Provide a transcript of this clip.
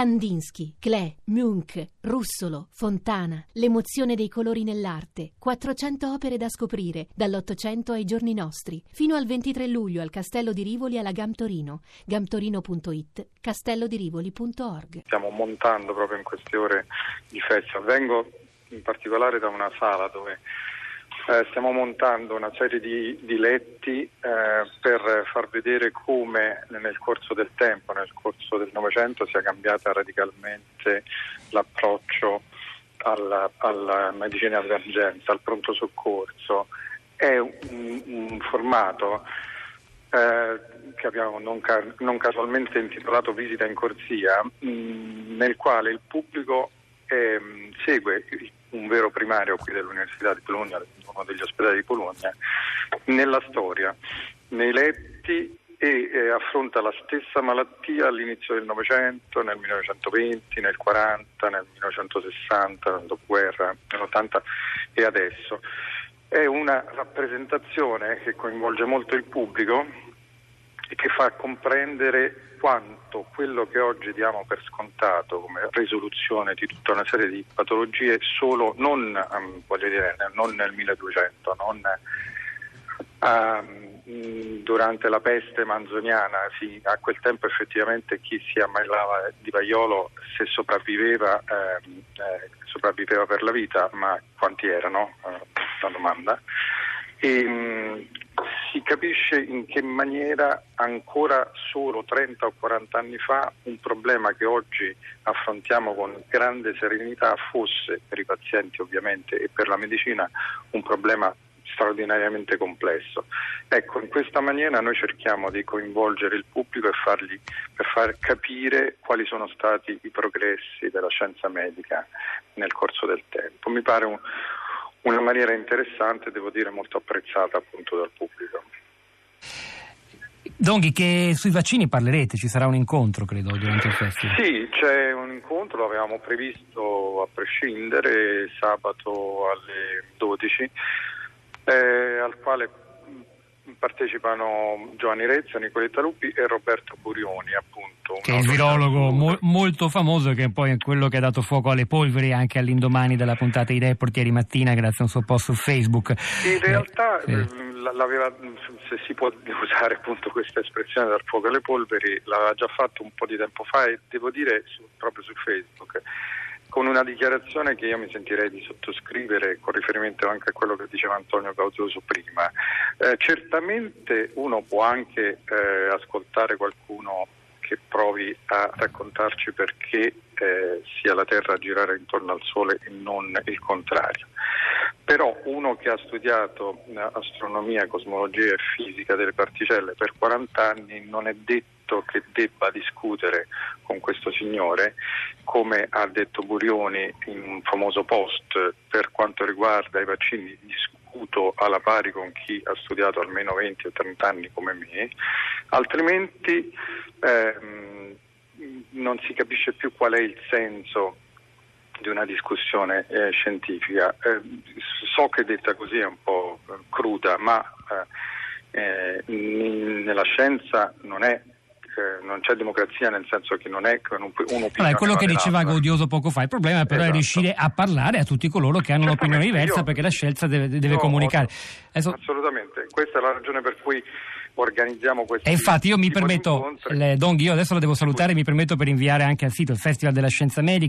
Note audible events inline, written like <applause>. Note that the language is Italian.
Kandinsky, Klee, Munch, Russolo, Fontana, l'emozione dei colori nell'arte, 400 opere da scoprire, dall'Ottocento ai giorni nostri, fino al 23 luglio al Castello di Rivoli alla Gam Torino, gamtorino.it, castellodirivoli.org. Stiamo montando proprio in queste ore di festival. Vengo in particolare da una sala dove eh, stiamo montando una serie di, di letti eh, per far vedere come nel corso del tempo, nel corso del Novecento, sia cambiata radicalmente l'approccio alla, alla medicina d'emergenza, al pronto soccorso. È un, un formato eh, che abbiamo non, ca- non, casualmente intitolato Visita in corsia, mh, nel quale il pubblico ehm, segue un vero primario qui dell'Università di Bologna, uno degli ospedali di Bologna, nella storia, nei letti e eh, affronta la stessa malattia all'inizio del Novecento, nel 1920, nel 40, nel 1960, nel dopoguerra, nell'80 e adesso. È una rappresentazione che coinvolge molto il pubblico e che fa comprendere quanto quello che oggi diamo per scontato come risoluzione di tutta una serie di patologie solo non, um, dire, non nel 1200, non um, durante la peste manzoniana, sì, a quel tempo effettivamente chi si ammalava di vaiolo se sopravviveva, eh, eh, sopravviveva per la vita, ma quanti erano? Eh, domanda. E, si capisce in che maniera ancora solo 30 o 40 anni fa un problema che oggi affrontiamo con grande serenità fosse per i pazienti ovviamente e per la medicina un problema straordinariamente complesso. Ecco, in questa maniera noi cerchiamo di coinvolgere il pubblico e fargli, per far capire quali sono stati i progressi della scienza medica nel corso del tempo. Mi pare un, una maniera interessante, devo dire molto apprezzata appunto dal pubblico. Donghi, che sui vaccini parlerete, ci sarà un incontro credo durante il festival. Sì, c'è un incontro, l'avevamo previsto a prescindere sabato alle 12, eh, al quale partecipano Giovanni Rezza, Nicoletta Lupi e Roberto Burioni, appunto. Che è il virologo mo- molto famoso, che poi è quello che ha dato fuoco alle polveri anche all'indomani della puntata di Report ieri mattina, grazie a un suo post su Facebook. In realtà, eh, se si può <laughs> usare appunto questa espressione dar fuoco alle polveri, l'aveva già fatto un po' di tempo fa e devo dire su, proprio su Facebook con una dichiarazione che io mi sentirei di sottoscrivere con riferimento anche a quello che diceva Antonio Gaudioso prima. Eh, certamente uno può anche eh, ascoltare qualcuno che provi a raccontarci perché eh, sia la Terra a girare intorno al Sole e non il contrario. Però uno che ha studiato eh, astronomia, cosmologia e fisica delle particelle per 40 anni non è detto che debba discutere con questo signore, come ha detto Burioni in un famoso post per quanto riguarda i vaccini, discuto alla pari con chi ha studiato almeno 20 o 30 anni come me, altrimenti ehm, non si capisce più qual è il senso di una discussione eh, scientifica. Eh, so che detta così è un po' cruda, ma eh, nella scienza non è non c'è democrazia nel senso che non è che uno allora, è quello che diceva Gaudioso poco fa il problema però esatto. è riuscire a parlare a tutti coloro che hanno un'opinione diversa io, perché la scelta deve, deve comunicare. Adesso... assolutamente questa è la ragione per cui organizziamo questo e infatti io mi permetto le, Donghi io adesso la devo salutare mi permetto per inviare anche al sito il Festival della Scienza Medica